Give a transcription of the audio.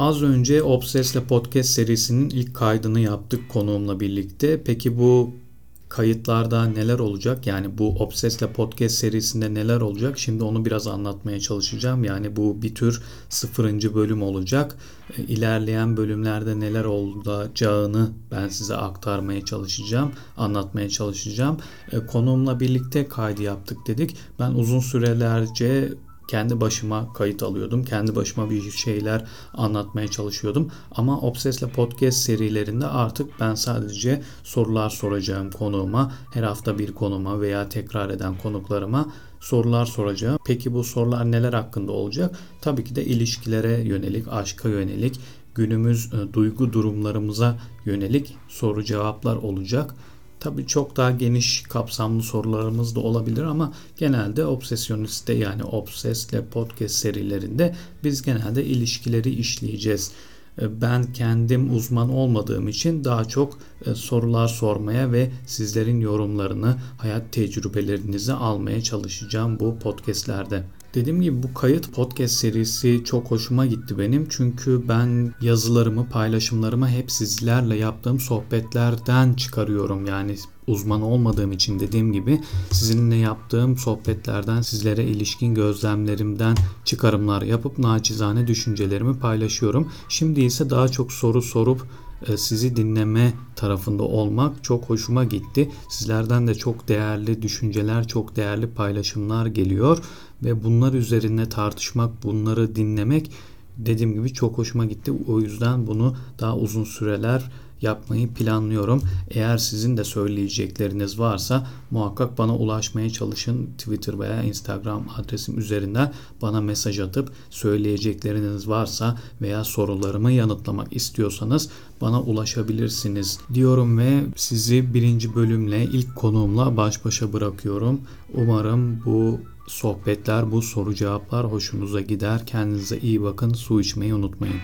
Az önce Obsesle Podcast serisinin ilk kaydını yaptık konuğumla birlikte. Peki bu kayıtlarda neler olacak? Yani bu Obsesle Podcast serisinde neler olacak? Şimdi onu biraz anlatmaya çalışacağım. Yani bu bir tür sıfırıncı bölüm olacak. E, ilerleyen bölümlerde neler olacağını ben size aktarmaya çalışacağım, anlatmaya çalışacağım. E, konuğumla birlikte kaydı yaptık dedik. Ben uzun sürelerce kendi başıma kayıt alıyordum. Kendi başıma bir şeyler anlatmaya çalışıyordum. Ama Obsesle Podcast serilerinde artık ben sadece sorular soracağım konuğuma. Her hafta bir konuma veya tekrar eden konuklarıma sorular soracağım. Peki bu sorular neler hakkında olacak? Tabii ki de ilişkilere yönelik, aşka yönelik, günümüz e, duygu durumlarımıza yönelik soru cevaplar olacak. Tabii çok daha geniş kapsamlı sorularımız da olabilir ama genelde Obsesyonist'te yani Obses'le podcast serilerinde biz genelde ilişkileri işleyeceğiz. E, ben kendim uzman olmadığım için daha çok e, sorular sormaya ve sizlerin yorumlarını, hayat tecrübelerinizi almaya çalışacağım bu podcastlerde. Dediğim gibi bu kayıt podcast serisi çok hoşuma gitti benim. Çünkü ben yazılarımı, paylaşımlarımı hep sizlerle yaptığım sohbetlerden çıkarıyorum. Yani uzman olmadığım için dediğim gibi sizinle yaptığım sohbetlerden, sizlere ilişkin gözlemlerimden çıkarımlar yapıp naçizane düşüncelerimi paylaşıyorum. Şimdi ise daha çok soru sorup sizi dinleme tarafında olmak çok hoşuma gitti. Sizlerden de çok değerli düşünceler, çok değerli paylaşımlar geliyor ve bunlar üzerine tartışmak, bunları dinlemek dediğim gibi çok hoşuma gitti. O yüzden bunu daha uzun süreler yapmayı planlıyorum. Eğer sizin de söyleyecekleriniz varsa muhakkak bana ulaşmaya çalışın. Twitter veya Instagram adresim üzerinden bana mesaj atıp söyleyecekleriniz varsa veya sorularımı yanıtlamak istiyorsanız bana ulaşabilirsiniz diyorum ve sizi birinci bölümle ilk konuğumla baş başa bırakıyorum. Umarım bu sohbetler, bu soru cevaplar hoşunuza gider. Kendinize iyi bakın. Su içmeyi unutmayın.